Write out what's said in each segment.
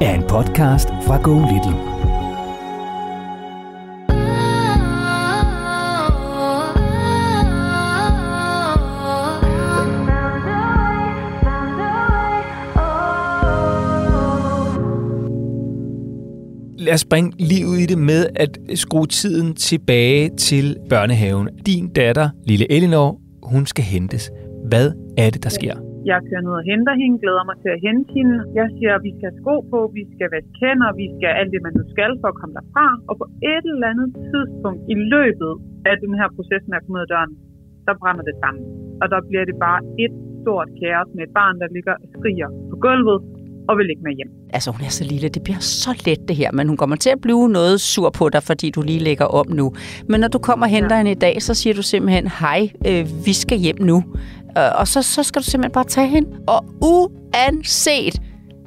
er en podcast fra Go Little. lad os springe lige ud i det med at skrue tiden tilbage til børnehaven. Din datter, lille Elinor, hun skal hentes. Hvad er det, der sker? Jeg kører ned og henter hende, glæder mig til at hente hende. Jeg siger, at vi skal have sko på, vi skal vaske hænder, vi skal alt det, man nu skal for at komme derfra. Og på et eller andet tidspunkt i løbet af den her proces med at komme ud af døren, der brænder det sammen. Og der bliver det bare et stort kaos med et barn, der ligger og skriger på gulvet, og vil ikke med hjem. Altså, hun er så lille. Det bliver så let, det her. Men hun kommer til at blive noget sur på dig, fordi du lige lægger om nu. Men når du kommer og henter ja. hende i dag, så siger du simpelthen, hej, øh, vi skal hjem nu. Øh, og så, så skal du simpelthen bare tage hende. Og uanset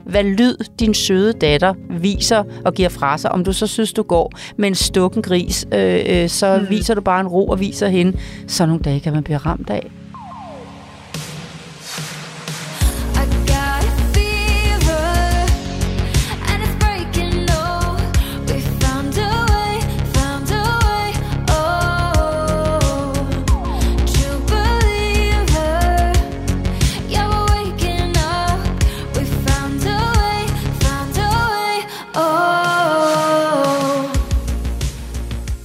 hvad lyd din søde datter viser og giver fra sig. Om du så synes, du går med en stukken gris, øh, øh, så mm. viser du bare en ro og viser hende. Så nogle dage kan man blive ramt af.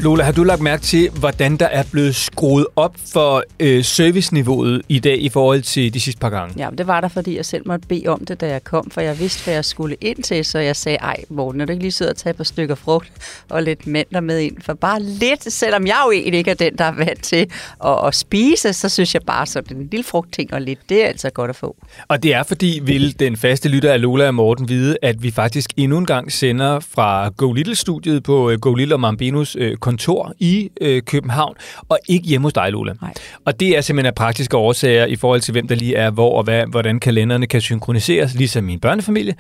Lola, har du lagt mærke til, hvordan der er blevet skruet op for øh, serviceniveauet i dag i forhold til de sidste par gange? Ja, det var der, fordi jeg selv måtte bede om det, da jeg kom, for jeg vidste, hvad jeg skulle ind til, så jeg sagde, ej, Morten, er du ikke lige sidde og tage et par stykker frugt og lidt mandler med ind? For bare lidt, selvom jeg jo egentlig ikke er den, der er vant til at, at spise, så synes jeg bare, sådan en lille frugtting og lidt, det er altså godt at få. Og det er fordi, vil den faste lytter af Lola og Morten vide, at vi faktisk endnu en gang sender fra Go Little-studiet på øh, Go Little og Mambinos øh, kontor i øh, København, og ikke hjemme hos dig, Lola. Nej. Og det er simpelthen af praktiske årsager i forhold til, hvem der lige er hvor, og hvad, hvordan kalenderne kan synkroniseres, ligesom min børnefamilie.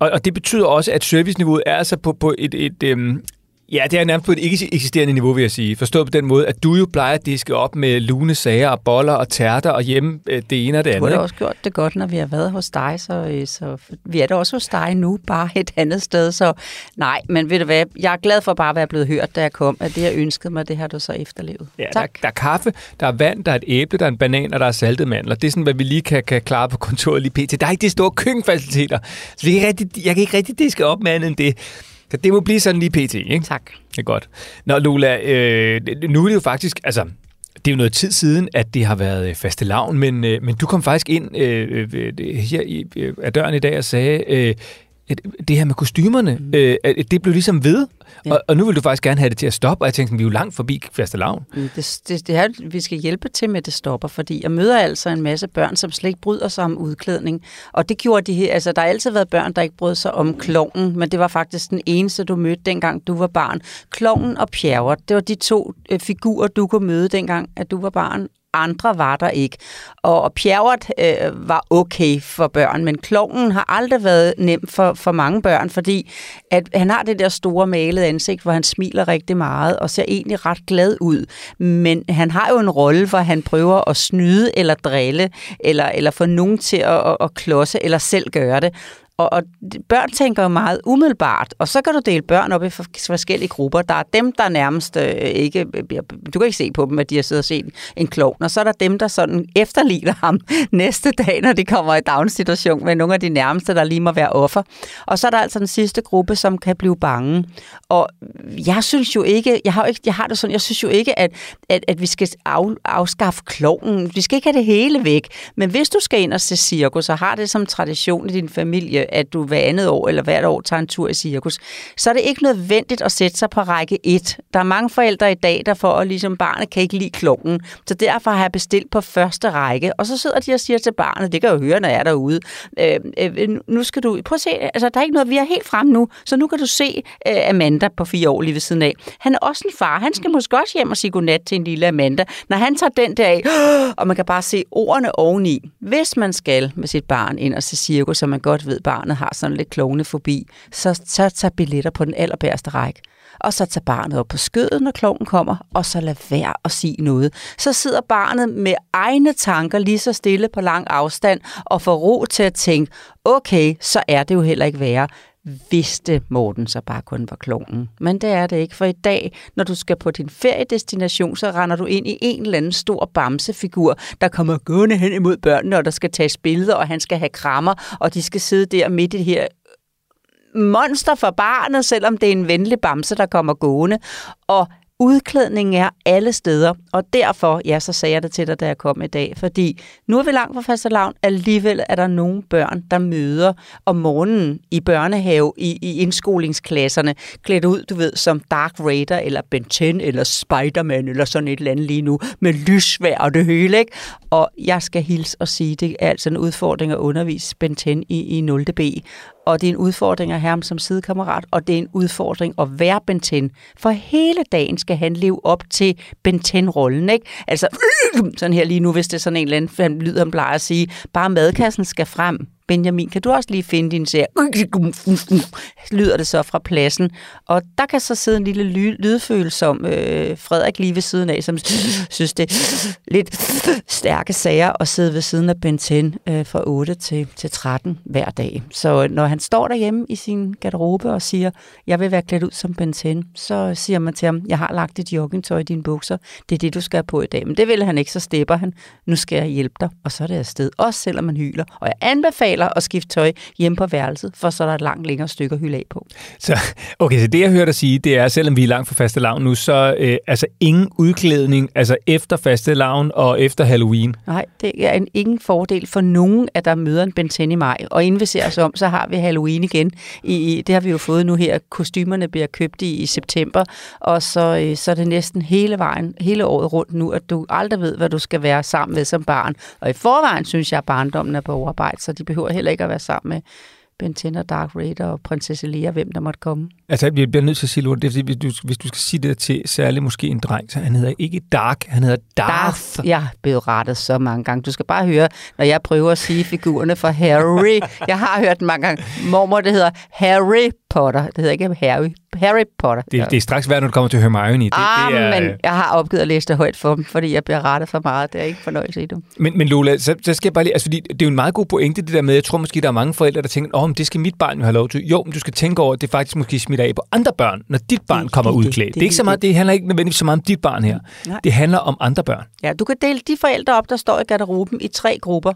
Og, og det betyder også, at serviceniveauet er altså på, på et, et, øhm, Ja, det er nærmest på et ikke eksisterende niveau, vil jeg sige. Forstået på den måde, at du jo plejer at diske op med lune sager og boller og tærter og hjemme øh, det ene og det andet. Du har da også gjort det godt, når vi har været hos dig, så, øh, så vi er da også hos dig nu, bare et andet sted. Så nej, men ved du hvad, jeg er glad for bare at være blevet hørt, da jeg kom, at det, jeg ønskede mig, det har du så efterlevet. Ja, tak. Der, der er kaffe, der er vand, der er et æble, der er en banan, og der er saltet mandler. Det er sådan, hvad vi lige kan, kan klare på kontoret lige pt. Der er ikke de store køkkenfaciliteter, så vi kan rigtig, jeg kan ikke rigtig diske op med andet end det. Så det må blive sådan lige pt, ikke? Tak. Det er godt. Nå, Lola, øh, nu er det jo faktisk, altså, det er jo noget tid siden, at det har været faste lavn, men, øh, men du kom faktisk ind øh, øh, her i, øh, af døren i dag og sagde, øh, det her med kostymerne, mm. øh, det blev ligesom ved, ja. og, og nu vil du faktisk gerne have det til at stoppe, og jeg tænkte, vi er jo langt forbi faste lavn. Mm, det, det, det her, vi skal hjælpe til med, at det stopper, fordi jeg møder altså en masse børn, som slet ikke bryder sig om udklædning, og det gjorde de altså der har altid været børn, der ikke brød sig om kloven, men det var faktisk den eneste, du mødte, dengang du var barn. Kloven og Pjerrot, det var de to øh, figurer, du kunne møde, dengang at du var barn, andre var der ikke. Og Pjerrot øh, var okay for børn, men klovnen har aldrig været nem for, for mange børn, fordi at han har det der store malede ansigt, hvor han smiler rigtig meget og ser egentlig ret glad ud. Men han har jo en rolle, hvor han prøver at snyde eller drille, eller, eller få nogen til at, at, at klodse, eller selv gøre det. Og, og børn tænker jo meget umiddelbart, og så kan du dele børn op i forskellige grupper. Der er dem, der nærmest øh, ikke... Du kan ikke se på dem, at de har siddet og set en klovn, og så er der dem, der sådan efterligner ham næste dag, når de kommer i daginstitution med nogle af de nærmeste, der lige må være offer. Og så er der altså den sidste gruppe, som kan blive bange. Og jeg synes jo ikke, jeg har, ikke, jeg har det sådan, jeg synes jo ikke, at, at, at vi skal af, afskaffe klovnen. Vi skal ikke have det hele væk. Men hvis du skal ind og se cirkus, og har det som tradition i din familie, at du hver andet år eller hvert år tager en tur i cirkus, så er det ikke nødvendigt at sætte sig på række 1. Der er mange forældre i dag, der får, at ligesom barnet kan ikke lide klokken, Så derfor har jeg bestilt på første række. Og så sidder de og siger til barnet, det kan jo høre, når jeg er derude, øh, øh, nu skal du, prøv at se, altså der er ikke noget, vi er helt frem nu, så nu kan du se øh, Amanda på fire år lige ved siden af. Han er også en far, han skal måske også hjem og sige godnat til en lille Amanda. Når han tager den der af, og man kan bare se ordene oveni. Hvis man skal med sit barn ind og se cirkus, så man godt ved, barnet har sådan lidt klovne forbi, så, så tag billetter på den allerbærste række og så tager barnet op på skødet, når kloven kommer, og så lad være at sige noget. Så sidder barnet med egne tanker lige så stille på lang afstand, og får ro til at tænke, okay, så er det jo heller ikke værre vidste Morten så bare kun var klonen. Men det er det ikke, for i dag, når du skal på din feriedestination, så render du ind i en eller anden stor bamsefigur, der kommer gående hen imod børnene, og der skal tages billeder, og han skal have krammer, og de skal sidde der midt i det her monster for barnet, selvom det er en venlig bamse, der kommer gående. Og udklædning er alle steder, og derfor, ja, så sagde jeg det til dig, da jeg kom i dag, fordi nu er vi langt fra faste lavn, alligevel er der nogle børn, der møder om morgenen i børnehave, i, i indskolingsklasserne, klædt ud, du ved, som Dark Raider, eller Ben 10, eller Spider-Man, eller sådan et eller andet lige nu, med lysvær og det hele, ikke? Og jeg skal hilse og sige, det er altså en udfordring at undervise Ben 10 i, i 0. B, og det er en udfordring at have ham som sidekammerat, og det er en udfordring at være Benten. For hele dagen skal han leve op til Benten-rollen, ikke? Altså, sådan her lige nu, hvis det er sådan en eller anden lyd, han plejer at sige, bare madkassen skal frem. Benjamin, kan du også lige finde din serie? Lyder det så fra pladsen. Og der kan så sidde en lille ly- lydfølsom øh, Frederik lige ved siden af, som synes, det er lidt stærke sager at sidde ved siden af Benten øh, fra 8 til, til 13 hver dag. Så øh, når han står derhjemme i sin garderobe og siger, jeg vil være klædt ud som Benten, så siger man til ham, jeg har lagt dit joggingtøj i dine bukser, det er det, du skal have på i dag. Men det vil han ikke, så stepper han, nu skal jeg hjælpe dig, og så er det afsted, også selvom man hyler. Og jeg anbefaler anbefaler at skifte tøj hjemme på værelset, for så er der et langt længere stykke at hylde af på. Så, okay, så det jeg hørte dig sige, det er, selvom vi er langt fra faste lavn nu, så øh, altså ingen udklædning, altså efter faste lavn og efter Halloween? Nej, det er en ingen fordel for nogen, at der møder en Benten i maj. Og inden vi ser os om, så har vi Halloween igen. I, i, det har vi jo fået nu her. Kostymerne bliver købt i, i september, og så, øh, så er det næsten hele vejen, hele året rundt nu, at du aldrig ved, hvad du skal være sammen med som barn. Og i forvejen synes jeg, at barndommen er på overarbejde, så de behøver heller ikke at være sammen med Ben 10 og Dark Raider og Prinsesse Lea, hvem der måtte komme. Altså, vi bliver nødt til at sige, det er, fordi, hvis du, hvis du skal sige det til særligt måske en dreng, så han hedder ikke Dark, han hedder Darth. Darth. Jeg er blevet rettet så mange gange. Du skal bare høre, når jeg prøver at sige figurerne for Harry. Jeg har hørt mange gange. Mormor, det hedder Harry Potter. Det hedder ikke Harry. Harry Potter. Det, det er straks værd, når du kommer til Hermione. Det, ah, det er, men jeg har opgivet at læse det højt for dem, fordi jeg bliver rettet for meget. Det er ikke fornøjelse i det. Men, men Lola, så, så skal jeg bare lige... Altså, fordi det er jo en meget god pointe, det der med, jeg tror måske, der er mange forældre, der tænker, åh, oh, det skal mit barn jo have lov til. Jo, men du skal tænke over, at det faktisk måske smitter af på andre børn, når dit barn det, kommer det, udklædt. Det, det, det, er ikke så meget, det handler ikke nødvendigvis så meget om dit barn her. Nej. Det handler om andre børn. Ja, du kan dele de forældre op, der står i garderoben i tre grupper.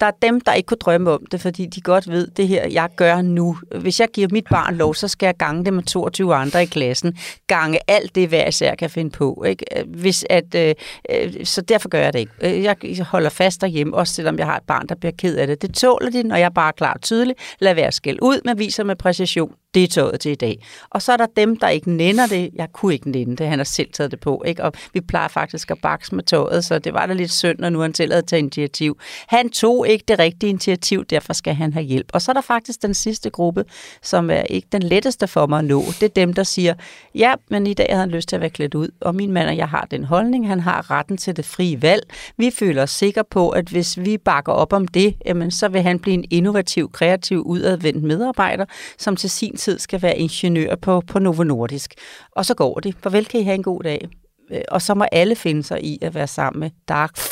Der er dem, der ikke kunne drømme om det, fordi de godt ved, det her, jeg gør nu. Hvis jeg giver mit barn lov, så skal jeg gange det med 22 andre i klassen. Gange alt det, hver især kan finde på. Ikke? Hvis at, øh, øh så derfor gør jeg det ikke. Øh, jeg holder fast derhjemme, også selvom jeg har et barn, der bliver ked af det. Det tåler de, når jeg bare er klar og tydelig. Lad være skæld ud, men viser med præcision det er tøjet til i dag. Og så er der dem, der ikke nænder det. Jeg kunne ikke nænde det, han har selv taget det på. Ikke? Og vi plejer faktisk at bakse med tøjet, så det var da lidt synd, når nu han selv havde taget initiativ. Han tog ikke det rigtige initiativ, derfor skal han have hjælp. Og så er der faktisk den sidste gruppe, som er ikke den letteste for mig at nå. Det er dem, der siger, ja, men i dag havde han lyst til at være klædt ud. Og min mand og jeg har den holdning, han har retten til det frie valg. Vi føler os sikre på, at hvis vi bakker op om det, jamen, så vil han blive en innovativ, kreativ, udadvendt medarbejder, som til sin tid skal være ingeniør på, på Novo Nordisk. Og så går det. Farvel, kan I have en god dag. Øh, og så må alle finde sig i at være sammen med Darth,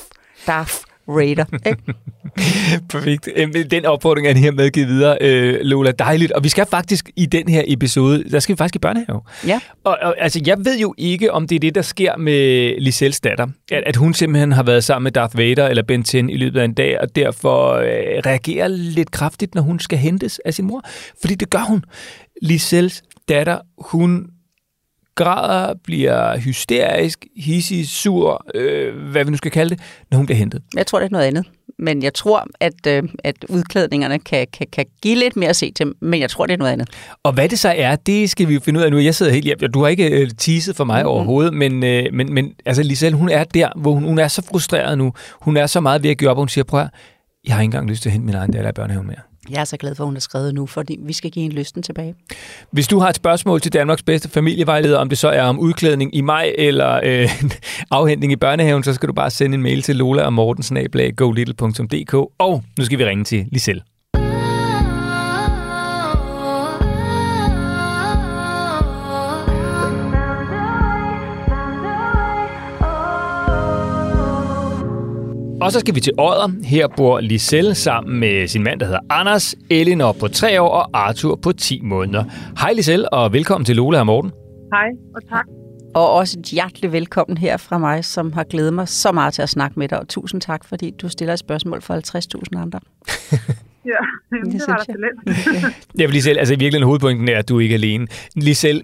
Darth raider. Ikke? Perfekt. Den opfordring er her medgivet videre, øh, Lola. Dejligt. Og vi skal faktisk i den her episode, der skal vi faktisk i børnehave. Ja. Og, og altså, jeg ved jo ikke, om det er det, der sker med Lisels datter. At, at hun simpelthen har været sammen med Darth Vader eller Ben 10 i løbet af en dag, og derfor øh, reagerer lidt kraftigt, når hun skal hentes af sin mor. Fordi det gør hun. Lisels datter, hun græder, bliver hysterisk, hissig, sur, øh, hvad vi nu skal kalde det, når hun bliver hentet. Jeg tror, det er noget andet. Men jeg tror, at, øh, at udklædningerne kan, kan, kan give lidt mere at se til, men jeg tror, det er noget andet. Og hvad det så er, det skal vi jo finde ud af nu. Jeg sidder helt hjem, du har ikke øh, teaset for mig mm-hmm. overhovedet, men, øh, men, men altså Liselle, hun er der, hvor hun, hun er så frustreret nu. Hun er så meget ved at give op, og hun siger, prøv at, jeg har ikke engang lyst til at hente min egen datter i børnehaven mere. Jeg er så glad for, at hun har skrevet nu, fordi vi skal give en lysten tilbage. Hvis du har et spørgsmål til Danmarks bedste familievejleder, om det så er om udklædning i maj eller øh, afhentning i børnehaven, så skal du bare sende en mail til lola og mortensen.golittle.dk. Og nu skal vi ringe til Lisel. Og så skal vi til Odder. Her bor Liselle sammen med sin mand, der hedder Anders, Elinor på 3 år og Arthur på 10 måneder. Hej Liselle, og velkommen til Lola og Morten. Hej, og tak. Og også et hjerteligt velkommen her fra mig, som har glædet mig så meget til at snakke med dig. Og tusind tak, fordi du stiller et spørgsmål for 50.000 andre. ja, det, det var da jeg vil lige selv, altså i virkeligheden hovedpunkten er, at du ikke er alene. Liselle,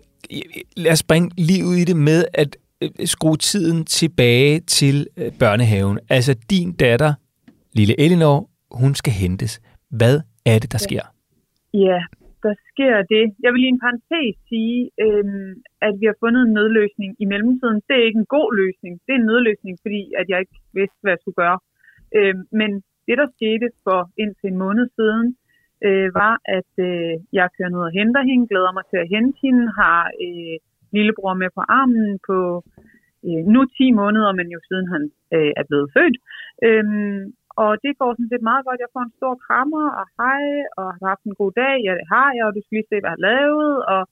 lad os springe lige ud i det med, at skrue tiden tilbage til øh, børnehaven. Altså din datter, lille Elinor, hun skal hentes. Hvad er det, der sker? Ja, der sker det. Jeg vil i en parentes sige, øhm, at vi har fundet en nødløsning i mellemtiden. Det er ikke en god løsning. Det er en nødløsning, fordi at jeg ikke vidste, hvad jeg skulle gøre. Øhm, men det, der skete for indtil en måned siden, øh, var, at øh, jeg kører ned og henter hende, glæder mig til at hente hende, har øh, lillebror med på armen på øh, nu 10 måneder, men jo siden han øh, er blevet født. Øhm, og det går sådan set meget godt. Jeg får en stor krammer, og hej, og har haft en god dag. Ja, det har jeg, og du skal lige se, hvad jeg har lavet. Og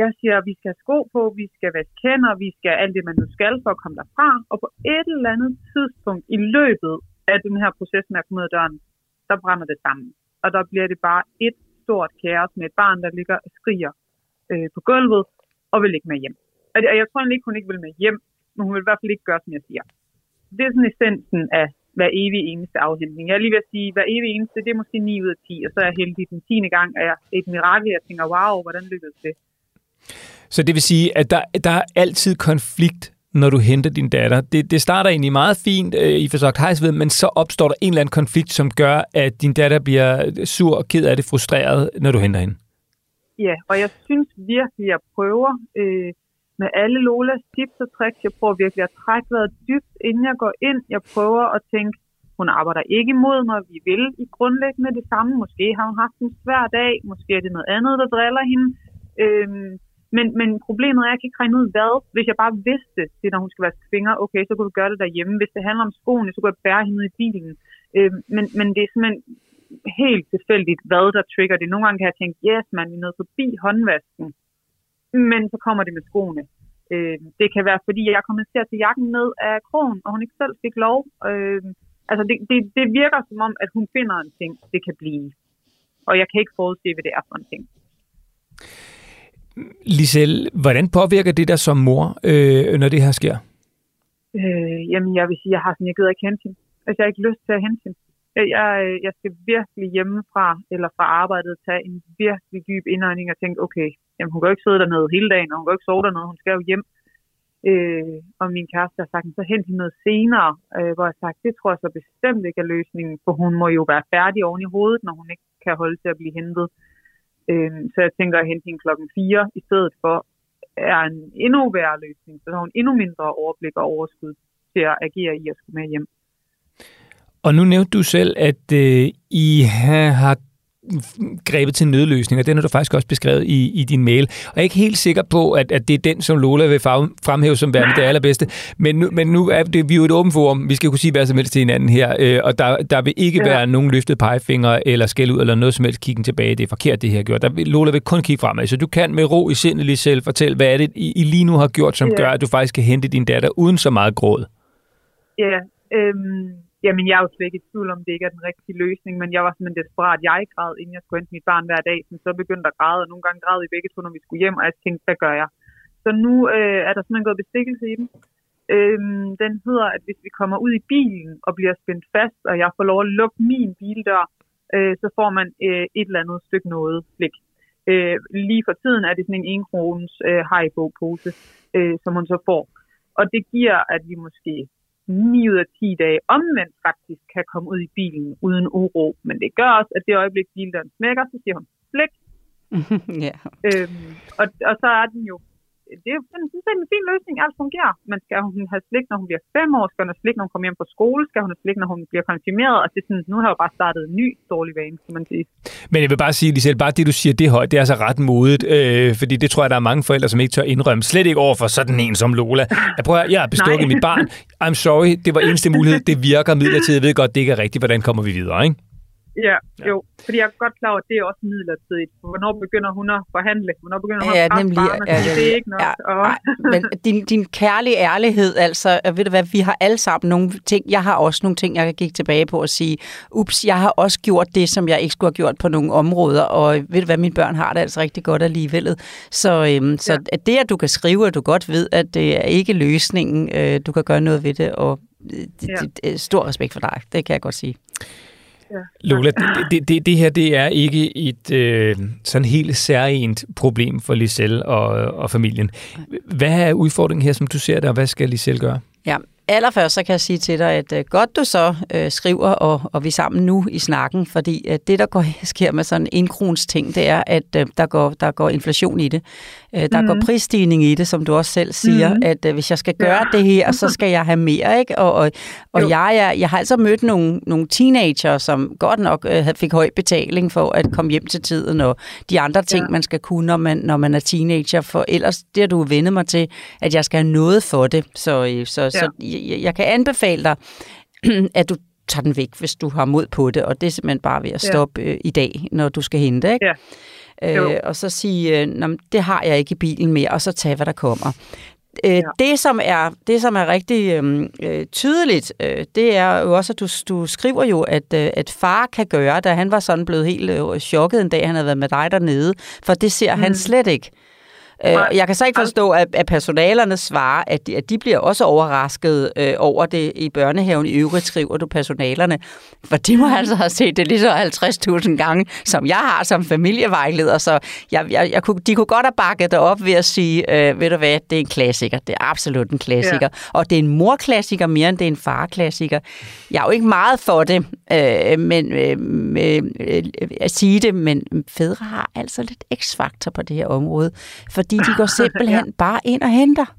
jeg siger, at vi skal have sko på, vi skal vaske hænder, vi skal alt det, man nu skal for at komme derfra. Og på et eller andet tidspunkt i løbet af den her proces med at komme ud af døren, der brænder det sammen. Og der bliver det bare et stort kaos med et barn, der ligger og skriger øh, på gulvet, og vil ikke med hjem. Og jeg tror egentlig ikke, hun ikke vil med hjem, men hun vil i hvert fald ikke gøre, som jeg siger. Det er sådan essensen af hver evig eneste afhentning. Jeg er lige ved at sige, hver evig eneste, det er måske 9 ud af 10, og så er jeg heldig den 10. gang, er jeg et mirakel, jeg tænker, wow, hvordan lykkedes det? Så det vil sige, at der, der er altid konflikt, når du henter din datter. Det, det starter egentlig meget fint øh, i hej sved, men så opstår der en eller anden konflikt, som gør, at din datter bliver sur og ked af det, frustreret, når du henter hende. Ja, og jeg synes virkelig, at jeg prøver øh, med alle Lolas tips og tricks. Jeg prøver virkelig at trække vejret dybt, inden jeg går ind. Jeg prøver at tænke, hun arbejder ikke imod mig. Vi vil i grundlæggende det samme. Måske har hun haft en svær dag. Måske er det noget andet, der driller hende. Øhm, men, men problemet er, at jeg kan ikke regne ud hvad. Hvis jeg bare vidste det, når hun skal vaske fingre, okay, så kunne du gøre det derhjemme. Hvis det handler om skoene, så kunne jeg bære hende i bilen. Øhm, men, men det er simpelthen helt tilfældigt, hvad der trigger det. Nogle gange kan jeg tænke, yes, man er nået forbi håndvasken, men så kommer det med skoene. Øh, det kan være, fordi jeg kommer til at tage jakken ned af krogen, og hun ikke selv fik lov. Øh, altså, det, det, det virker som om, at hun finder en ting, det kan blive. Og jeg kan ikke forudse, hvad det er for en ting. Lisel, hvordan påvirker det dig som mor, øh, når det her sker? Øh, jamen, jeg vil sige, jeg har sådan, jeg gider ikke hente hende. Altså, jeg har ikke lyst til at hente hende. Jeg, øh, jeg skal virkelig hjemmefra eller fra arbejdet tage en virkelig dyb indånding og tænke, okay, jamen, hun kan jo ikke sidde dernede hele dagen, og hun kan jo ikke sove dernede, hun skal jo hjem. Øh, og min kæreste har sagt, så hent hende noget senere, øh, hvor jeg har sagt, det tror jeg så bestemt ikke er løsningen, for hun må jo være færdig oven i hovedet, når hun ikke kan holde til at blive hentet. Øh, så jeg tænker at hente hende klokken 4 i stedet for, er en endnu værre løsning, så har hun endnu mindre overblik og overskud til at agere i at skulle med hjem. Og nu nævnte du selv, at øh, I har grebet til nødløsninger. Den har du faktisk også beskrevet i, i din mail. Og jeg er ikke helt sikker på, at, at det er den, som Lola vil fremhæve som værende det allerbedste. Men nu, men nu er det, vi er jo et åbent forum. Vi skal kunne sige hvad som helst til hinanden her. Øh, og der, der vil ikke ja. være nogen løftet pegefingre eller skæld ud eller noget som helst kiggen tilbage. Det er forkert, det her gjort. Der, Lola vil kun kigge fremad. Så du kan med ro i sindet lige selv fortælle, hvad er det, I, I lige nu har gjort, som ja. gør, at du faktisk kan hente din datter uden så meget gråd. Ja, øhm Jamen, jeg er jo slet ikke i tvivl om, det ikke er den rigtige løsning, men jeg var simpelthen desperat. Jeg græd, inden jeg skulle hente mit barn hver dag, som så begyndte at græde, og nogle gange græd i begge to, når vi skulle hjem, og jeg tænkte, hvad gør jeg? Så nu øh, er der simpelthen gået bestikkelse i den. Øhm, den hedder, at hvis vi kommer ud i bilen og bliver spændt fast, og jeg får lov at lukke min bildør, øh, så får man øh, et eller andet stykke noget blik. Øh, lige for tiden er det sådan en 1 kronens øh, Haribo-pose, øh, som hun så får. Og det giver, at vi måske 9 ud af 10 dage omvendt faktisk kan komme ud i bilen uden uro. Men det gør også, at det øjeblik, bildøren smækker, så siger hun slik. ja. Øhm, og, og så er den jo det er sådan set en fin løsning, alt fungerer. Men skal hun have slik, når hun bliver fem år? Skal hun have slik, når hun kommer hjem fra skole? Skal hun have slik, når hun bliver konfirmeret? Og det er sådan, nu har jeg jo bare startet en ny dårlig vane, kan man sige. Men jeg vil bare sige, Lisette, bare det, du siger, det er højt, det er altså ret modigt. Øh, fordi det tror jeg, der er mange forældre, som ikke tør indrømme. Slet ikke over for sådan en som Lola. Jeg prøver, jeg har bestukket mit barn. I'm sorry, det var eneste mulighed. Det virker midlertidigt. Jeg ved godt, det ikke er rigtigt. Hvordan kommer vi videre, ikke? Ja, jo. Fordi jeg er godt klar over, at det er også midlertidigt. Hvornår begynder hun at forhandle? Hvornår begynder hun Ja, at nemlig, barnet? ja, ja, det er ikke nok. Ja, og, nej, men din, din kærlige ærlighed, altså, ved du hvad, vi har alle sammen nogle ting, jeg har også nogle ting, jeg kan kigge tilbage på og sige, ups, jeg har også gjort det, som jeg ikke skulle have gjort på nogle områder, og ved du hvad, mine børn har det altså rigtig godt alligevel. Så, øhm, så Ja. det, at du kan skrive, at du godt ved, at det er ikke løsningen, øh, du kan gøre noget ved det, og øh, Ja. stor respekt for dig, det kan jeg godt sige. Ja. Lola, det, det, det, det her det er ikke et øh, sådan helt særligt problem for Liselle og, og familien. Hvad er udfordringen her, som du ser det, og hvad skal Liselle gøre? Ja, allerførst så kan jeg sige til dig, at øh, godt du så øh, skriver, og, og vi er sammen nu i snakken, fordi øh, det, der går, sker med sådan en krons ting, det er, at øh, der, går, der går inflation i det. Øh, der mm. går prisstigning i det, som du også selv siger, mm. at øh, hvis jeg skal gøre ja. det her, så skal jeg have mere, ikke? Og, og, og jeg, jeg, jeg har altså mødt nogle, nogle teenager, som godt nok øh, fik høj betaling for at komme hjem til tiden, og de andre ting, Ja. man skal kunne, når man, når man er teenager, for ellers, det har du vendet mig til, at jeg skal have noget for det. Så, øh, så, ja. så jeg, jeg kan anbefale dig, at du tager den væk, hvis du har mod på det, og det er simpelthen bare ved at Ja. stoppe øh, i dag, når du skal hente, ikke? Ja. Øh, og så sige, øh, "Nå, men det har jeg ikke i bilen mere, og så tage, hvad der kommer. Øh, Ja. det, som er, det, som er rigtig øh, øh, tydeligt, øh, det er jo også, at du, du skriver jo, at, øh, at far kan gøre, da han var sådan blevet helt øh, chokket en dag, han havde været med dig dernede, for det ser mm. han slet ikke. Øh, Nej. jeg kan så ikke forstå, at, at personalerne svarer, at de, at de bliver også overrasket øh, over det i børnehaven. I øvrigt skriver du personalerne. For de må altså have set det lige så 50.000 gange, som jeg har som familievejleder. Så jeg, jeg, jeg kunne, de kunne godt have bakket det op ved at sige, øh, ved du hvad, det er en klassiker. Det er absolut en klassiker. Ja. Og det er en morklassiker mere, end det er en farklassiker. Jeg er jo ikke meget for det, øh, men øh, øh, øh, at sige det, men fædre har altså lidt x-faktor på det her område, fordi de går simpelthen ja. bare ind og henter.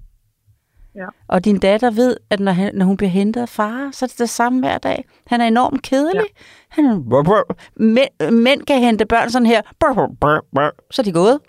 Ja. Og din datter ved, at når, han, når hun bliver hentet af far, så er det det samme hver dag. Han er enormt kedelig. Ja. Han er, mænd, mænd kan hente børn sådan her, så er de gået.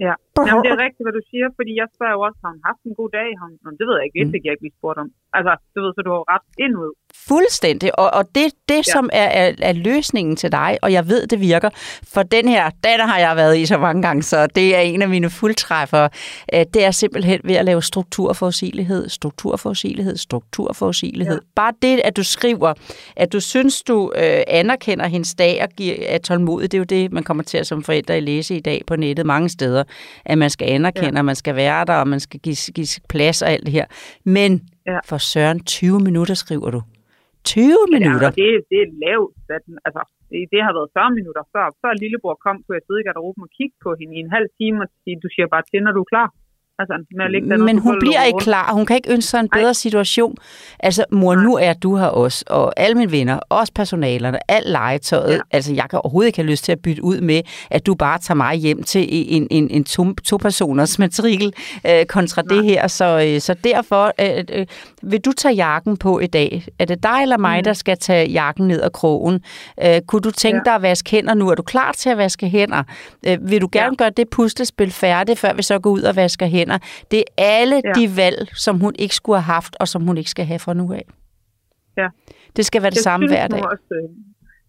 Ja. Jamen, det er rigtigt, hvad du siger, fordi jeg spørger jo også, har hun haft en god dag? Har hun... Det ved jeg ikke, det fik jeg ikke lige spurgt om. Altså, du ved, så du har ret ind ud. Fuldstændig. Og, og det, det ja. som er, er, er løsningen til dig, og jeg ved, det virker, for den her, den har jeg været i så mange gange, så det er en af mine fuldtræffere, øh, det er simpelthen ved at lave strukturforudsigelighed, strukturforudsigelighed, strukturforudsigelighed. Ja. Bare det, at du skriver, at du synes, du øh, anerkender hendes dag og giver, er tålmodig, det er jo det, man kommer til at som forældre at læse i dag på nettet mange steder, at man skal anerkende, ja. at man skal være der, og man skal give, give plads og alt det her. Men Ja. for søren, 20 minutter skriver du. 20 minutter? Ja, og det, det er lavt. Altså, det, det har været 40 minutter før. Før lillebror kom, kunne jeg sidde i garderoben og kigge på hende i en halv time og sige, du siger bare til, når du er klar. Altså, med at ligge Men hun bliver ikke klar. Hun kan ikke ønske sig en bedre situation. Altså, mor, nu er du her også, og alle mine venner, også personalerne, alt legetøjet. Ja. Altså, jeg kan overhovedet ikke have lyst til at bytte ud med, at du bare tager mig hjem til en, en, en to, to-personers matrikel øh, kontra Nej. det her. Så, øh, så derfor, øh, øh, vil du tage jakken på i dag? Er det dig eller mig, mm. der skal tage jakken ned ad krogen? Øh, kunne du tænke ja. dig at vaske hænder nu? Er du klar til at vaske hænder? Øh, vil du gerne ja. gøre det puslespil færdigt, før vi så går ud og vasker hænder? Det er alle ja. De valg, som hun ikke skulle have haft, og som hun ikke skal have fra nu af. Ja. Det skal være det Jeg samme synes hver dag. Også, øh,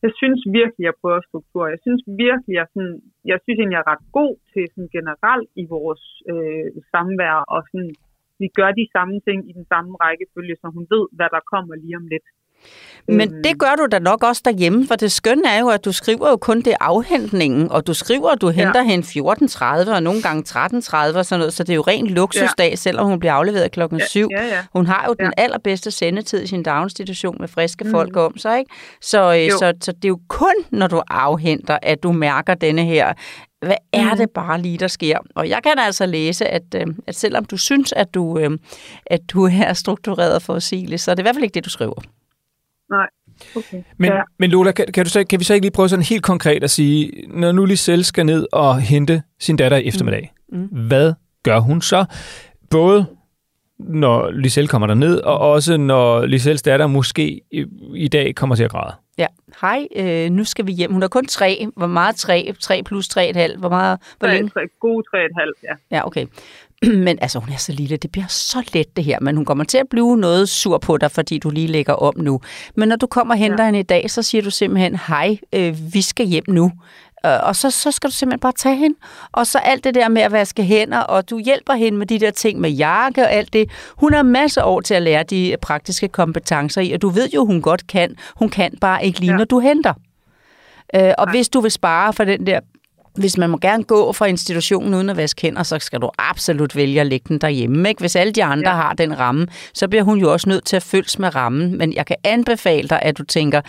jeg synes virkelig, jeg prøver struktur. Jeg synes virkelig, jeg, sådan, jeg synes egentlig, jeg er ret god til sådan generelt i vores øh, samvær, og sådan, vi gør de samme ting i den samme rækkefølge, så hun ved, hvad der kommer lige om lidt. Men øhm. det gør du da nok også derhjemme, for det skønne er jo, at du skriver jo kun det afhentningen, og du skriver, at du henter ja. hende 14.30 og nogle gange 13.30 og sådan noget, så det er jo rent luksusdag, ja. selvom hun bliver afleveret klokken 7. Ja, ja. Hun har jo ja. den allerbedste sendetid i sin daginstitution med friske mm. folk om sig, ikke? Så, øh, så, så det er jo kun, når du afhenter, at du mærker denne her hvad er det bare lige, der sker? Og jeg kan altså læse, at, øh, at selvom du synes, at du, øh, at du er struktureret for Sile, så er det i hvert fald ikke det, du skriver. Nej. Okay. Men, ja. men Lola, kan, kan, du så, kan vi så ikke lige prøve sådan helt konkret at sige, når nu Lisel skal ned og hente sin datter i eftermiddag, mm. Mm. hvad gør hun så? Både når Lisel kommer der ned, og også når Lisels datter måske i, i dag kommer til at græde. Ja, hej, øh, nu skal vi hjem. Hun er kun tre. Hvor meget tre? Tre plus tre et halvt? Hvor meget? Hvor tre, længe? Tre, gode tre et halvt, ja. Ja, okay. Men altså, hun er så lille. Det bliver så let, det her. Men hun kommer til at blive noget sur på dig, fordi du lige lægger om nu. Men når du kommer og henter ja. hende i dag, så siger du simpelthen, hej, øh, vi skal hjem nu. Øh, og så, så skal du simpelthen bare tage hende. Og så alt det der med at vaske hænder, og du hjælper hende med de der ting med jakke og alt det. Hun har masser år til at lære de praktiske kompetencer i, og du ved jo, hun godt kan. Hun kan bare ikke lige, ja. når du henter. Øh, og Nej. hvis du vil spare for den der hvis man må gerne gå fra institutionen uden at vaske hænder, så skal du absolut vælge at lægge den derhjemme. Ikke? Hvis alle de andre ja. har den ramme, så bliver hun jo også nødt til at følges med rammen. Men jeg kan anbefale dig, at du tænker,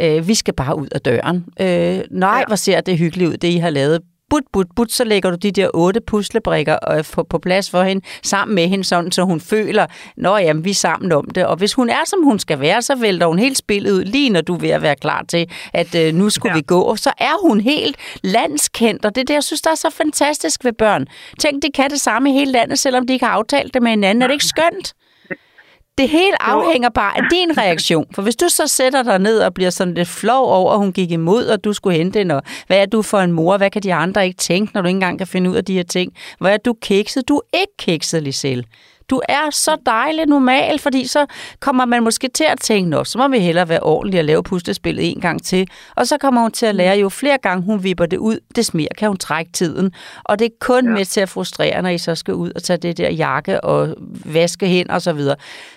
øh, vi skal bare ud af døren. Øh, nej, ja. hvor ser det hyggeligt ud, det I har lavet but, but, but, så lægger du de der otte puslebrikker øh, på, på plads for hende, sammen med hende, sådan, så hun føler, nå jamen, vi er sammen om det. Og hvis hun er, som hun skal være, så vælter hun helt spillet ud, lige når du er ved at være klar til, at øh, nu skulle ja. vi gå. Og så er hun helt landskendt, og det er det, jeg synes, der er så fantastisk ved børn. Tænk, de kan det samme i hele landet, selvom de ikke har aftalt det med hinanden. Er det ikke skønt? Det hele afhænger bare af din reaktion. For hvis du så sætter dig ned og bliver sådan lidt flov over, at hun gik imod, og du skulle hente hende, og hvad er du for en mor? Hvad kan de andre ikke tænke, når du ikke engang kan finde ud af de her ting? Hvad er du kikset? Du er ikke kikset, Lisel. Du er så dejlig normal, fordi så kommer man måske til at tænke, nå, så må vi hellere være ordentlig og lave puslespillet en gang til. Og så kommer hun til at lære, jo flere gange hun vipper det ud, des mere kan hun trække tiden. Og det er kun ja. med til at frustrere, når I så skal ud og tage det der jakke og vaske hen og så videre.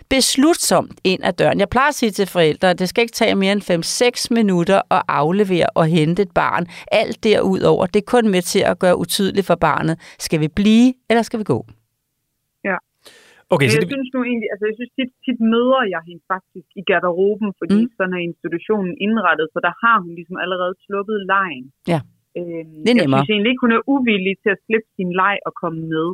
Beslutsomt ind ad døren. Jeg plejer at sige til forældre, at det skal ikke tage mere end 5-6 minutter at aflevere og hente et barn. Alt derudover, det er kun med til at gøre utydeligt for barnet. Skal vi blive, eller skal vi gå? Okay, så jeg det... synes nu egentlig, altså jeg synes tit, tit møder jeg hende faktisk i garderoben, fordi mm. sådan er institutionen indrettet, så der har hun ligesom allerede sluppet lejen. Ja, øhm, det er nemmere. Jeg synes egentlig ikke, hun er uvillig til at slippe sin leg og komme med.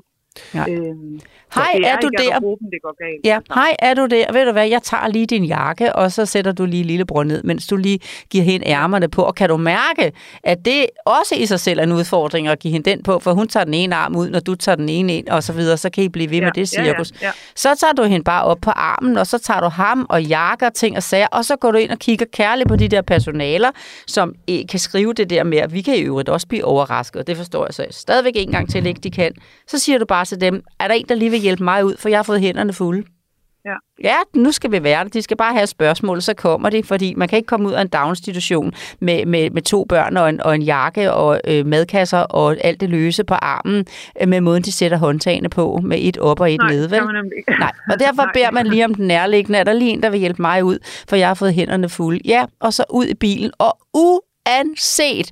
Ja. Øhm, Hej, er, er du der? Gruppen, det går galt. Ja, hej, er du der? Ved du hvad, jeg tager lige din jakke, og så sætter du lige lillebror ned, mens du lige giver hende ærmerne på. Og kan du mærke, at det også i sig selv er en udfordring at give hende den på, for hun tager den ene arm ud, når du tager den ene ind, og så videre, så kan I blive ved ja, med det cirkus. Ja, ja, ja. Så tager du hende bare op på armen, og så tager du ham og jakker, ting og sager, og så går du ind og kigger kærligt på de der personaler, som kan skrive det der med, at vi kan i øvrigt også blive overrasket, det forstår jeg så stadigvæk en gang til, ikke de kan. Så siger du bare til dem, er der en, der lige vil hjælpe mig ud, for jeg har fået hænderne fulde. Ja. ja, nu skal vi være det. De skal bare have spørgsmål, så kommer de, fordi man kan ikke komme ud af en daginstitution med, med, med to børn og en, og en jakke og øh, madkasser og alt det løse på armen, øh, med måden, de sætter håndtagene på, med et op og et Nej, nede. Vel? Nej, og derfor Nej. beder man lige om den nærliggende. Er der lige en, der vil hjælpe mig ud, for jeg har fået hænderne fulde? Ja, og så ud i bilen, og uanset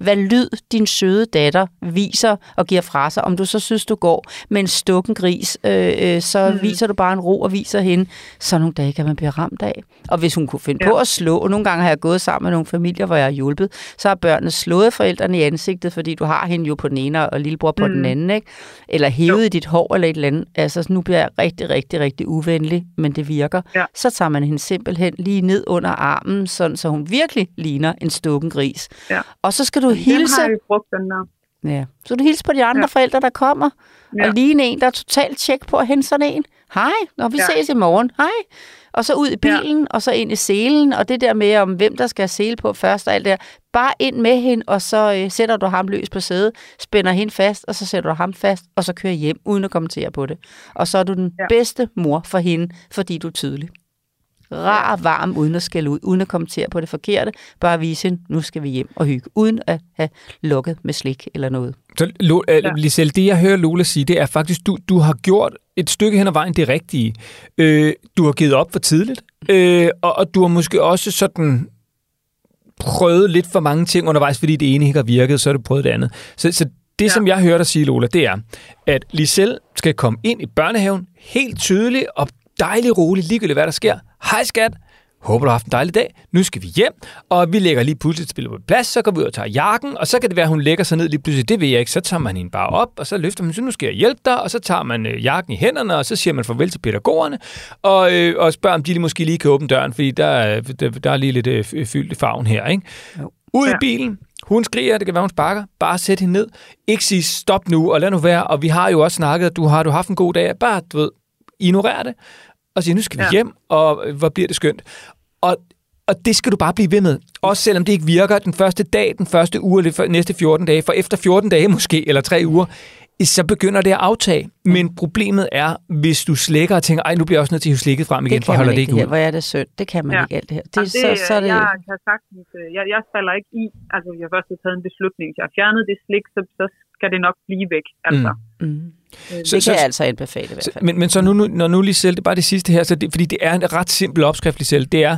hvad lyd din søde datter viser og giver fra sig. Om du så synes, du går med en stukken gris, øh, øh, så mm. viser du bare en ro og viser hende. Så nogle dage kan man blive ramt af. Og hvis hun kunne finde ja. på at slå, og nogle gange har jeg gået sammen med nogle familier, hvor jeg har hjulpet, så har børnene slået forældrene i ansigtet, fordi du har hende jo på den ene og lillebror på mm. den anden. Ikke? Eller hævet i dit hår eller et eller andet. Altså, nu bliver jeg rigtig, rigtig, rigtig uvenlig, men det virker. Ja. Så tager man hende simpelthen lige ned under armen, sådan, så hun virkelig ligner en stukken gris. Ja. Og så skal du hilse... Den har brugt, den der. Ja. Så du hilser på de andre ja. forældre, der kommer, ja. og lige en, der er totalt tjek på at hente sådan en. Hej, når vi ja. ses i morgen. Hej. Og så ud i bilen, ja. og så ind i selen, og det der med, om hvem der skal sele på først og alt det der. Bare ind med hende, og så øh, sætter du ham løs på sædet, spænder hende fast, og så sætter du ham fast, og så kører hjem, uden at kommentere på det. Og så er du den ja. bedste mor for hende, fordi du er tydelig rar og varm, uden at skælde ud, uden at kommentere på det forkerte. Bare vise hende, nu skal vi hjem og hygge, uden at have lukket med slik eller noget. Så Lo, uh, ja. Lisel, det jeg hører Lola sige, det er faktisk, du, du har gjort et stykke hen ad vejen det rigtige. Uh, du har givet op for tidligt. Øh, og, og du har måske også sådan prøvet lidt for mange ting undervejs, fordi det ene ikke har virket, så har du prøvet det andet. Så, så det, ja. som jeg hører dig sige, Lola, det er, at Lisel skal komme ind i børnehaven helt tydeligt og dejligt roligt, ligegyldigt hvad der sker. Hej skat, håber du har haft en dejlig dag. Nu skal vi hjem, og vi lægger lige pludselig spillet på plads, så går vi ud og tager jakken, og så kan det være, at hun lægger sig ned lige pludselig. Det ved jeg ikke. Så tager man hende bare op, og så løfter man, så nu skal jeg hjælpe dig, og så tager man øh, jakken i hænderne, og så siger man farvel til pædagogerne, og, øh, og spørger, om de måske lige kan åbne døren, fordi der, der, der er lige lidt øh, fyldt i farven her. Ikke? Jo. Ud i bilen, hun skriger, det kan være, hun sparker. Bare sæt hende ned. Ikke sige stop nu, og lad nu være. Og vi har jo også snakket, at du har du haft en god dag. Bare, du ved, ignorer det. Og sige, nu skal vi ja. hjem, og hvor bliver det skønt. Og, og det skal du bare blive ved med. Også selvom det ikke virker den første dag, den første uge, eller næste 14 dage. For efter 14 dage måske, eller tre uger, så begynder det at aftage. Men problemet er, hvis du slækker og tænker, ej, nu bliver jeg også nødt til at hive slikket frem igen, for holder det ikke ud. Hvor er det synd. Det kan man ja. ikke alt det her. Det, det, så, så er det... Jeg kan sagtens, øh, jeg, jeg falder ikke i, altså jeg har først taget en beslutning, jeg har fjernet det slik, så, så skal det nok blive væk. Altså. Mm. Mm. Øh, så, det kan så, jeg altså anbefale i hvert fald. Så, men, men så nu, når nu lige selv, det er bare det sidste her, så det, fordi det er en ret simpel opskrift lige selv, det er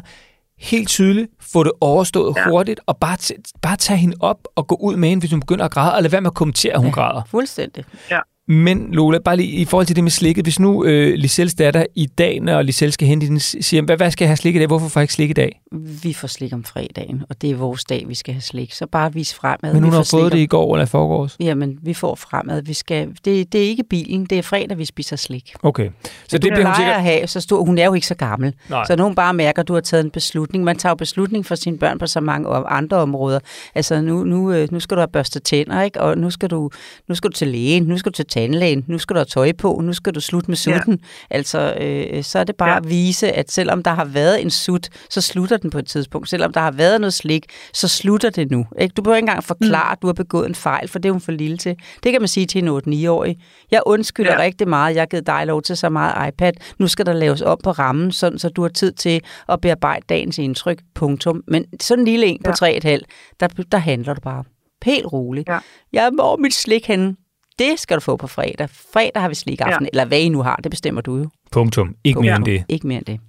helt tydeligt, få det overstået ja. hurtigt, og bare, t- bare tage hende op og gå ud med hende, hvis hun begynder at græde, og lade være med at kommentere, at hun ja, græder. Fuldstændig. Ja. Men Lola, bare lige i forhold til det med slikket. Hvis nu øh, Lisels datter i dag, når Lisel skal hente den, siger, hvad, hvad skal jeg have slik i dag? Hvorfor får jeg ikke slik i dag? Vi får slik om fredagen, og det er vores dag, vi skal have slik. Så bare vis fremad. Men hun har fået det i går eller i forgårs? Jamen, vi får fremad. Vi skal, det, det er ikke bilen, det er fredag, vi spiser slik. Okay. Så det, det bliver hun sikkert... at have, så stor, hun er jo ikke så gammel. Nej. Så når hun bare mærker, at du har taget en beslutning. Man tager jo beslutning for sine børn på så mange andre områder. Altså, nu, nu, øh, nu skal du have børstet tænder, ikke? og nu skal, du, nu skal du til lægen, nu skal du til tandlægen, nu skal du have tøj på, nu skal du slutte med sutten. Ja. Altså, øh, så er det bare ja. at vise, at selvom der har været en sut, så slutter den på et tidspunkt. Selvom der har været noget slik, så slutter det nu. Ikke? Du behøver ikke engang forklare, mm. at du har begået en fejl, for det er hun for lille til. Det kan man sige til en 8-9-årig. Jeg undskylder ja. rigtig meget. Jeg har givet dig lov til så meget iPad. Nu skal der laves op på rammen, sådan, så du har tid til at bearbejde dagens indtryk. Punktum. Men sådan en lille en på ja. 3,5, der, der handler du bare. Helt roligt. Ja. Jeg må mit slik henne det skal du få på fredag. Fredag har vi slik aften, ja. eller hvad I nu har, det bestemmer du jo. Punktum. Ikke Punktum. mere end det. Ikke mere end det.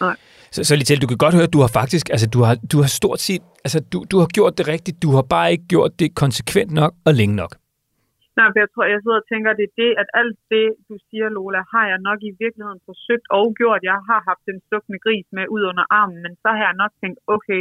Nej. Så, så lige til, du kan godt høre, at du har faktisk, altså du har, du har stort set, altså du, du har gjort det rigtigt, du har bare ikke gjort det konsekvent nok og længe nok. Nej, for jeg tror, jeg sidder og tænker, at det er det, at alt det, du siger, Lola, har jeg nok i virkeligheden forsøgt og gjort. Jeg har haft en stukne gris med ud under armen, men så har jeg nok tænkt, okay,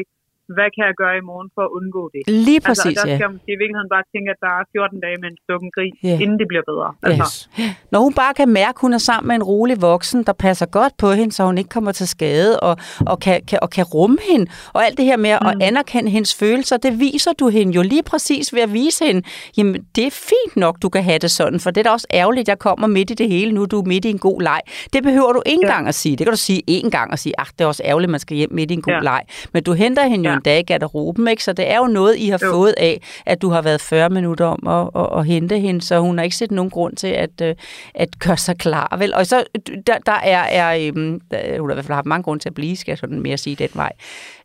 hvad kan jeg gøre i morgen for at undgå det? Lige altså, præcis, altså, der skal ja. man i virkeligheden bare tænke, at der er 14 dage med en stukken gris, yeah. inden det bliver bedre. Altså. Yes. Når hun bare kan mærke, at hun er sammen med en rolig voksen, der passer godt på hende, så hun ikke kommer til skade, og, og, kan, kan, og kan rumme hende, og alt det her med mm. at anerkende hendes følelser, det viser du hende jo lige præcis ved at vise hende, jamen det er fint nok, du kan have det sådan, for det er da også ærgerligt, jeg kommer midt i det hele, nu du er midt i en god leg. Det behøver du ikke engang ja. at sige. Det kan du sige én gang og sige, ach, det er også ærgerligt, man skal hjem midt i en god ja. leg. Men du henter hende jo ja. en dag i garderoben, ikke? Så det er jo noget, I har jo. fået af, at du har været 40 minutter om at, at, at hente hende, så hun har ikke set nogen grund til at, øh, at gøre sig klar, vel? Og så, der, der er, er um, der, hun har i hvert fald haft mange grunde til at blive, skal jeg sådan mere sige den vej.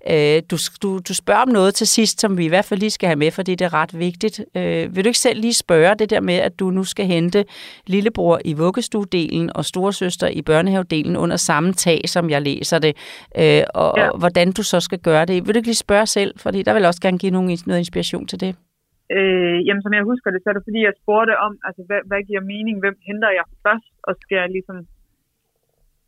Øh, du, du, du spørger om noget til sidst, som vi i hvert fald lige skal have med, fordi det er ret vigtigt. Øh, vil du ikke selv lige spørge det der med, at du nu skal hente lillebror i vuggestuedelen og storesøster i børnehavedelen under samme tag, som jeg læser det, øh, og, ja. og hvordan du så skal gøre det. Vil du ikke lige spørge selv, fordi der vil også gerne give nogen, noget inspiration til det. Øh, jamen, som jeg husker det, så er det fordi, jeg spurgte om, altså, hvad, hvad giver mening? Hvem henter jeg først? Og skal jeg ligesom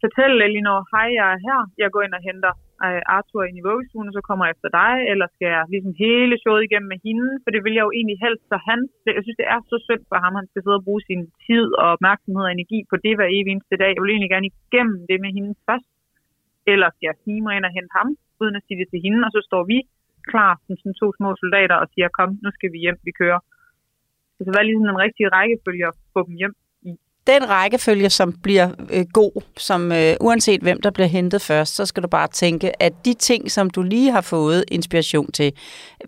fortælle Elinor, hej, jeg er her, jeg går ind og henter øh, Arthur ind i vuggestuen, og så kommer jeg efter dig, eller skal jeg ligesom hele showet igennem med hende, for det vil jeg jo egentlig helst, så han, jeg synes, det er så synd for ham, han skal sidde og bruge sin tid og opmærksomhed og energi på det hver evig eneste dag. Jeg vil egentlig gerne igennem det med hende først, eller skal jeg snige mig ind og hente ham, uden at sige det til hende, og så står vi klar som sådan to små soldater og siger, kom, nu skal vi hjem, vi kører. Så det var ligesom en rigtig rækkefølge at få dem hjem den rækkefølge, som bliver øh, god, som øh, uanset hvem der bliver hentet først, så skal du bare tænke, at de ting, som du lige har fået inspiration til,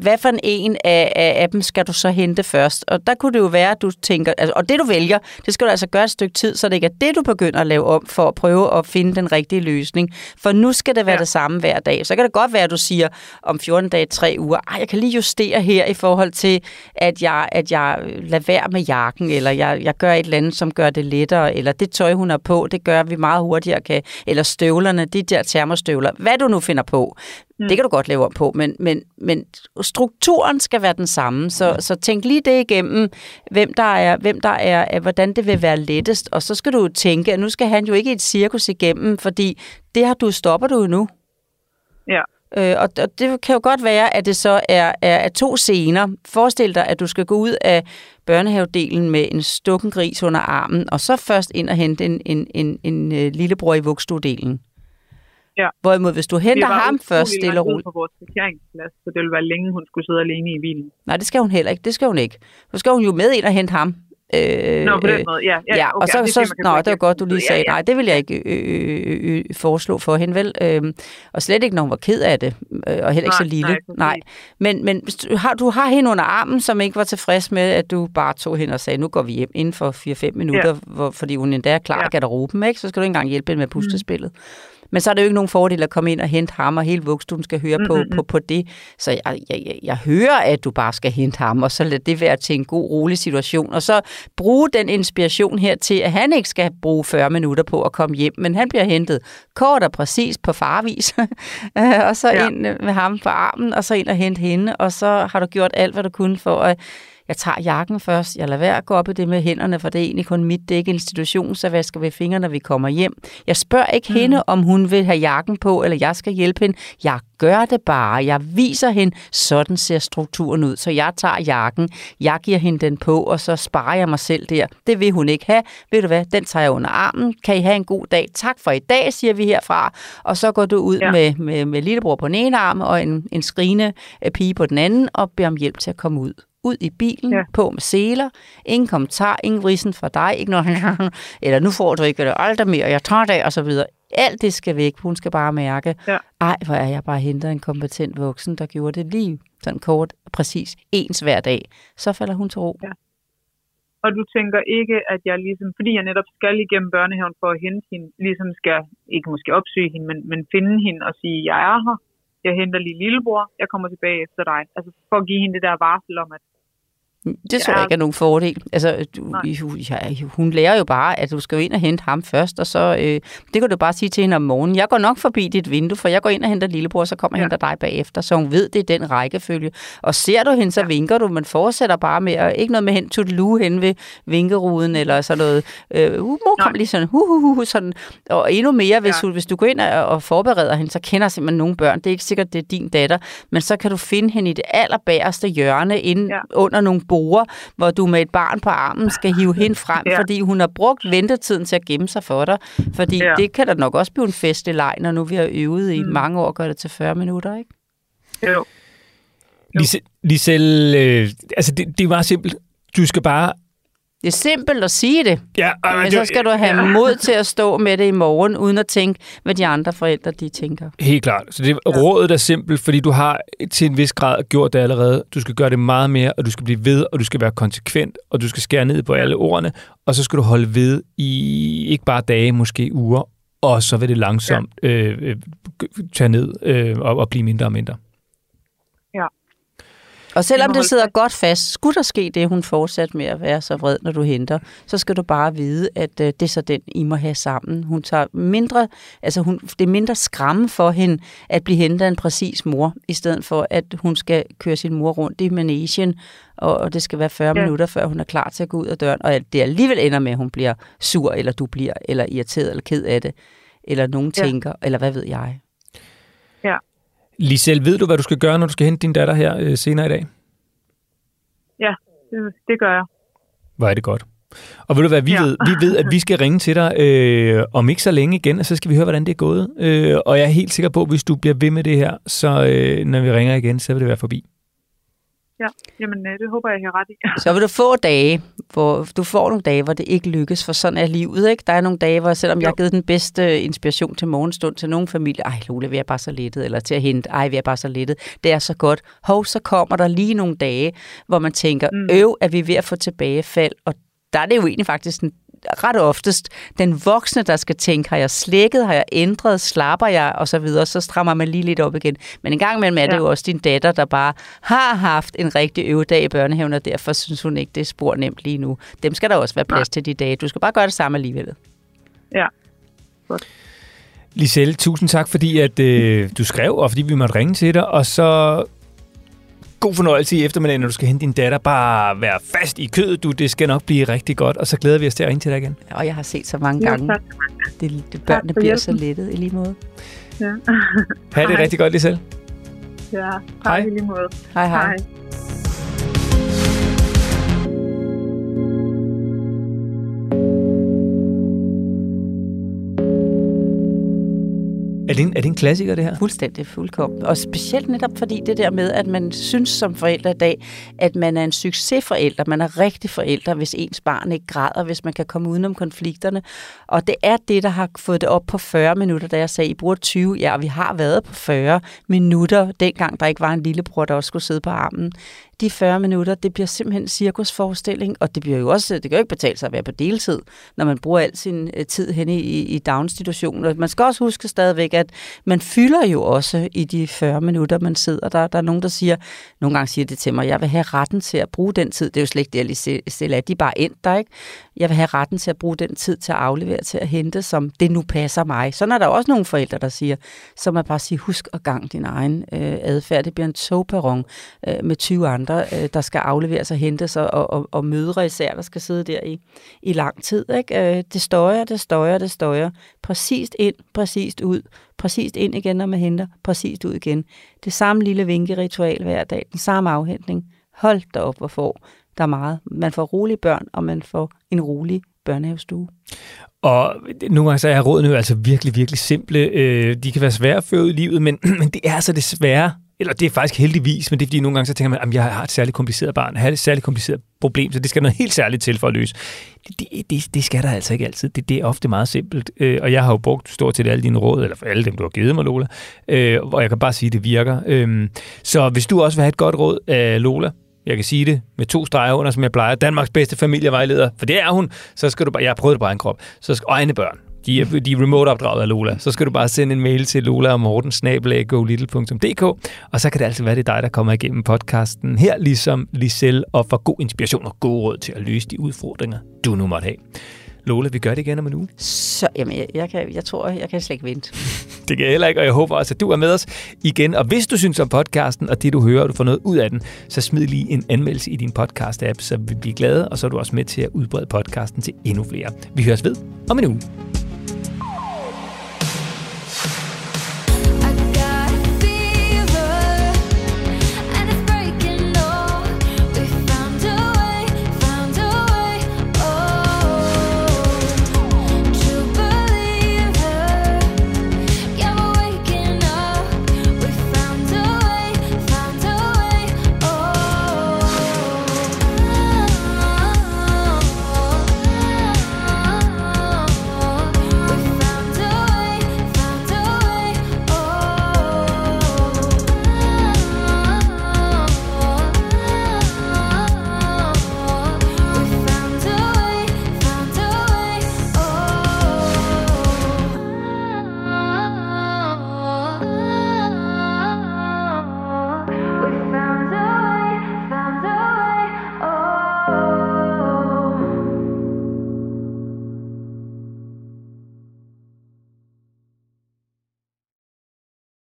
hvad for en af, af, af dem skal du så hente først? Og der kunne det jo være, at du tænker, altså, og det du vælger, det skal du altså gøre et stykke tid, så det ikke er det, du begynder at lave om for at prøve at finde den rigtige løsning. For nu skal det være ja. det samme hver dag. Så kan det godt være, at du siger om 14 dage, 3 uger, Ej, jeg kan lige justere her i forhold til, at jeg, at jeg lader være med jakken, eller jeg, jeg gør et eller andet, som gør det det lettere, eller det tøj, hun har på, det gør, at vi meget hurtigere kan, eller støvlerne, de der termostøvler, hvad du nu finder på, mm. det kan du godt lave om på, men, men, men strukturen skal være den samme, så, så tænk lige det igennem, hvem der er, hvem der er, hvordan det vil være lettest, og så skal du tænke, at nu skal han jo ikke et cirkus igennem, fordi det har du, stopper du jo nu. Ja. Øh, og, og det kan jo godt være, at det så er, er, er to scener. Forestil dig, at du skal gå ud af børnehavedelen med en stukken gris under armen, og så først ind og hente en, en, en, en, en øh, lillebror i vugstuedelen. Ja. Hvorimod, hvis du henter ham først stille og roligt... på vores parkeringsplads, så det ville være længe, hun skulle sidde alene i bilen. Nej, det skal hun heller ikke. Det skal hun ikke. Så skal hun jo med ind og hente ham. Øh, Nå, på den måde, ja. Ja, ja okay, og så, det, så, så nå, det var godt, du lige sagde, ja, ja. nej, det vil jeg ikke øh, øh, øh, foreslå for hende, vel? Øh, og slet ikke, når hun var ked af det, øh, og heller ikke nej, så lille. Nej, nej. Men, men du har, du har hende under armen, som ikke var tilfreds med, at du bare tog hende og sagde, nu går vi hjem inden for 4-5 minutter, ja. hvor, fordi hun endda er klar ja. i garderoben, ikke? Så skal du ikke engang hjælpe hende med puslespillet. Mm. Men så er det jo ikke nogen fordel at komme ind og hente ham, og hele vugstuen skal høre mm-hmm. på, mm, på, på det. Så jeg, jeg, jeg, jeg hører, at du bare skal hente ham, og så lad det være til en god, rolig situation. Og så bruge den inspiration her til, at han ikke skal bruge 40 minutter på at komme hjem, men han bliver hentet kort og præcis på farvis, og så ja. ind med ham på armen, og så ind og hente hende, og så har du gjort alt, hvad du kunne for at jeg tager jakken først, jeg lader være at gå op i det med hænderne, for det er egentlig kun mit, det er ikke institution, så vasker vi fingrene, når vi kommer hjem. Jeg spørger ikke mm. hende, om hun vil have jakken på, eller jeg skal hjælpe hende. Jeg gør det bare. Jeg viser hende, sådan ser strukturen ud. Så jeg tager jakken, jeg giver hende den på, og så sparer jeg mig selv der. Det vil hun ikke have. Ved du hvad, den tager jeg under armen. Kan I have en god dag? Tak for i dag, siger vi herfra. Og så går du ud ja. med, med, med lillebror på den ene arm, og en, en skrigende øh, pige på den anden, og beder om hjælp til at komme ud ud i bilen, ja. på med seler, ingen kommentar, ingen vrisen for dig, ikke noget, eller nu får du ikke det aldrig mere, jeg tager det, og så videre. Alt det skal væk, hun skal bare mærke, ja. ej, hvor er jeg bare hentet en kompetent voksen, der gjorde det lige sådan kort, præcis, ens hver dag. Så falder hun til ro. Ja. Og du tænker ikke, at jeg ligesom, fordi jeg netop skal igennem børnehaven for at hente hende, ligesom skal, ikke måske opsøge hende, men, men finde hende og sige, jeg er her, jeg henter lige lillebror, jeg kommer tilbage efter dig. Altså for at give hende det der varsel om, at det tror ja. jeg ikke er nogen fordel. Altså, du, ja, hun lærer jo bare, at du skal ind og hente ham først, og så øh, det kan du bare sige til hende om morgenen. Jeg går nok forbi dit vindue, for jeg går ind og henter lillebror, så kommer jeg ja. henter dig bagefter, så hun ved, det er den rækkefølge. Og ser du hende, så ja. vinker du, men fortsætter bare med, at ikke noget med hen til lue hen ved vinkeruden, eller sådan noget. Øh, uh, kom lige sådan, uh, uh, uh, sådan. Og endnu mere, hvis, ja. du, hvis du går ind og, og forbereder hende, så kender simpelthen nogle børn. Det er ikke sikkert, det er din datter, men så kan du finde hende i det allerbæreste hjørne, inde ja. under nogle borde, hvor du med et barn på armen skal hive hende frem, ja. fordi hun har brugt ventetiden til at gemme sig for dig. Fordi ja. det kan da nok også blive en festlig leg, når nu vi har øvet i mm. mange år, gør det til 40 minutter, ikke? Jo. Lisel, øh, altså det, det er meget simpelt. Du skal bare det er simpelt at sige det, ja, øh, men så skal du have ja. mod til at stå med det i morgen, uden at tænke, hvad de andre forældre de tænker. Helt klart. Så det, ja. rådet er simpelt, fordi du har til en vis grad gjort det allerede. Du skal gøre det meget mere, og du skal blive ved, og du skal være konsekvent, og du skal skære ned på alle ordene, og så skal du holde ved i ikke bare dage, måske uger, og så vil det langsomt ja. øh, øh tage ned øh, og, og blive mindre og mindre. Og selvom det sidder godt fast, skulle der ske det, hun fortsat med at være så vred, når du henter, så skal du bare vide, at øh, det er så den, I må have sammen. Hun tager mindre, altså hun, det er mindre skræmme for hende at blive hentet af en præcis mor, i stedet for at hun skal køre sin mor rundt i manesien, og, og det skal være 40 ja. minutter, før hun er klar til at gå ud af døren, og at det alligevel ender med, at hun bliver sur, eller du bliver, eller irriteret, eller ked af det, eller nogen ja. tænker, eller hvad ved jeg. Lisel, ved du, hvad du skal gøre, når du skal hente din datter her øh, senere i dag? Ja, det, det gør jeg. Hvor er det godt. Og ved du hvad, vi, ja. ved, vi ved, at vi skal ringe til dig øh, om ikke så længe igen, og så skal vi høre, hvordan det er gået. Øh, og jeg er helt sikker på, at hvis du bliver ved med det her, så øh, når vi ringer igen, så vil det være forbi. Ja, jamen øh, det håber jeg, jeg har ret i. Så vil du få dage, hvor du får nogle dage, hvor det ikke lykkes, for sådan er livet, ikke? Der er nogle dage, hvor selvom jo. jeg har givet den bedste inspiration til morgenstund til nogle familier, ej Lule, vi er bare så lettet, eller til at hente, ej, vi er bare så lettet, det er så godt. Hov, så kommer der lige nogle dage, hvor man tænker, mm. øv, er vi ved at få tilbagefald, og der er det jo egentlig faktisk en ret oftest den voksne, der skal tænke, har jeg slækket, har jeg ændret, slapper jeg, og så videre, så strammer man lige lidt op igen. Men en gang imellem er det ja. jo også din datter, der bare har haft en rigtig øvedag i børnehaven, og derfor synes hun ikke, det er spor nemt lige nu. Dem skal der også være plads ja. til de dage. Du skal bare gøre det samme alligevel. Ja, godt. Liselle, tusind tak, fordi at, øh, du skrev, og fordi vi måtte ringe til dig. Og så god fornøjelse i eftermiddagen, når du skal hente din datter. Bare vær fast i kødet, du. Det skal nok blive rigtig godt. Og så glæder vi os til at ringe til dig igen. Og jeg har set så mange gange. Ja, det, det, børnene bliver så lettet i lige måde. Ja. ha' det rigtig godt, Liselle. Ja, hej. i lige måde. Hej, hej. hej. Er det, en, er det en klassiker, det her? Fuldstændig fuldkommen. Og specielt netop fordi det der med, at man synes som forældre i dag, at man er en succesforælder, man er rigtig forælder, hvis ens barn ikke græder, hvis man kan komme udenom konflikterne. Og det er det, der har fået det op på 40 minutter, da jeg sagde, I bruger 20. Ja, og vi har været på 40 minutter, dengang der ikke var en lillebror, der også skulle sidde på armen de 40 minutter, det bliver simpelthen cirkusforestilling, og det bliver jo også, det kan jo ikke betale sig at være på deltid, når man bruger al sin øh, tid hen i, i daginstitutioner. Man skal også huske stadigvæk, at man fylder jo også i de 40 minutter, man sidder der. Der er nogen, der siger, nogle gange siger det til mig, jeg vil have retten til at bruge den tid. Det er jo slet ikke det, jeg lige stiller De er bare endt der, ikke? Jeg vil have retten til at bruge den tid til at aflevere, til at hente, som det nu passer mig. Så er der også nogle forældre, der siger, som er bare sige, husk at gang din egen øh, adfærd. Det bliver en togperron øh, med 20 andre andre, øh, der skal afleveres og hentes, og, og, og mødre især, der skal sidde der i, i lang tid. Ikke? Øh, det støjer, det støjer, det støjer. Præcist ind, præcist ud. Præcist ind igen, når man henter. Præcist ud igen. Det samme lille vinkeritual hver dag. Den samme afhentning. Hold da op, hvor får der er meget. Man får rolige børn, og man får en rolig børnehavestue. Og nogle gange så er rådene jo altså virkelig, virkelig simple. Øh, de kan være svære at føre ud i livet, men, men det er altså desværre eller det er faktisk heldigvis, men det er fordi nogle gange så tænker man, at jeg har et særligt kompliceret barn, jeg har et særligt kompliceret problem, så det skal noget helt særligt til for at løse. Det, det, det skal der altså ikke altid. Det, det er ofte meget simpelt, øh, og jeg har jo brugt stort set alle dine råd, eller for alle dem, du har givet mig, Lola, øh, og jeg kan bare sige, at det virker. Øh, så hvis du også vil have et godt råd af Lola, jeg kan sige det med to streger under, som jeg plejer, Danmarks bedste familievejleder, for det er hun, så skal du bare, jeg har prøvet det på egen krop, så skal, og egne børn, de er, de er remote opdraget af Lola. Så skal du bare sende en mail til lola og morten og så kan det altså være, det er dig, der kommer igennem podcasten her, ligesom Lisel, og får god inspiration og god råd til at løse de udfordringer, du nu måtte have. Lola, vi gør det igen om en uge. Så, jamen, jeg, jeg, kan, jeg tror, jeg kan slet ikke vente. det kan jeg heller ikke, og jeg håber også, at du er med os igen. Og hvis du synes om podcasten, og det du hører, og du får noget ud af den, så smid lige en anmeldelse i din podcast-app, så vi bliver glade, og så er du også med til at udbrede podcasten til endnu flere. Vi høres ved om en uge.